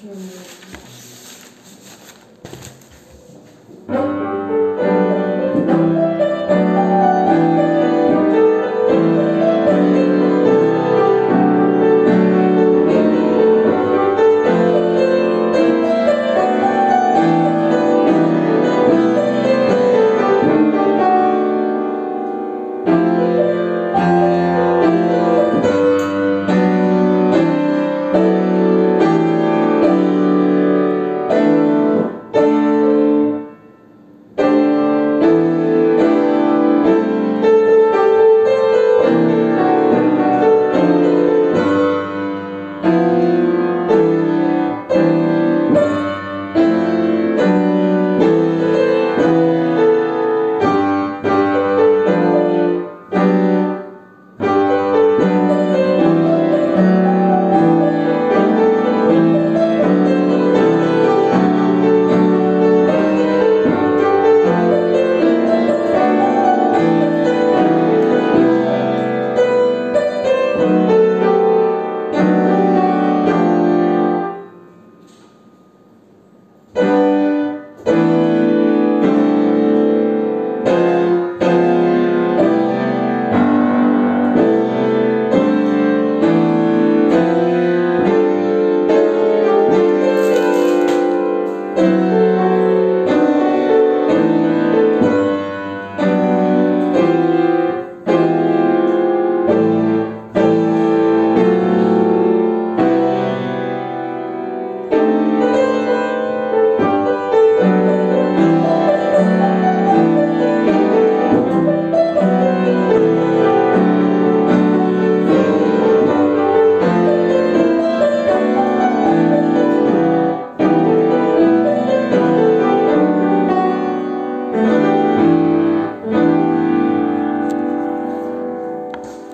是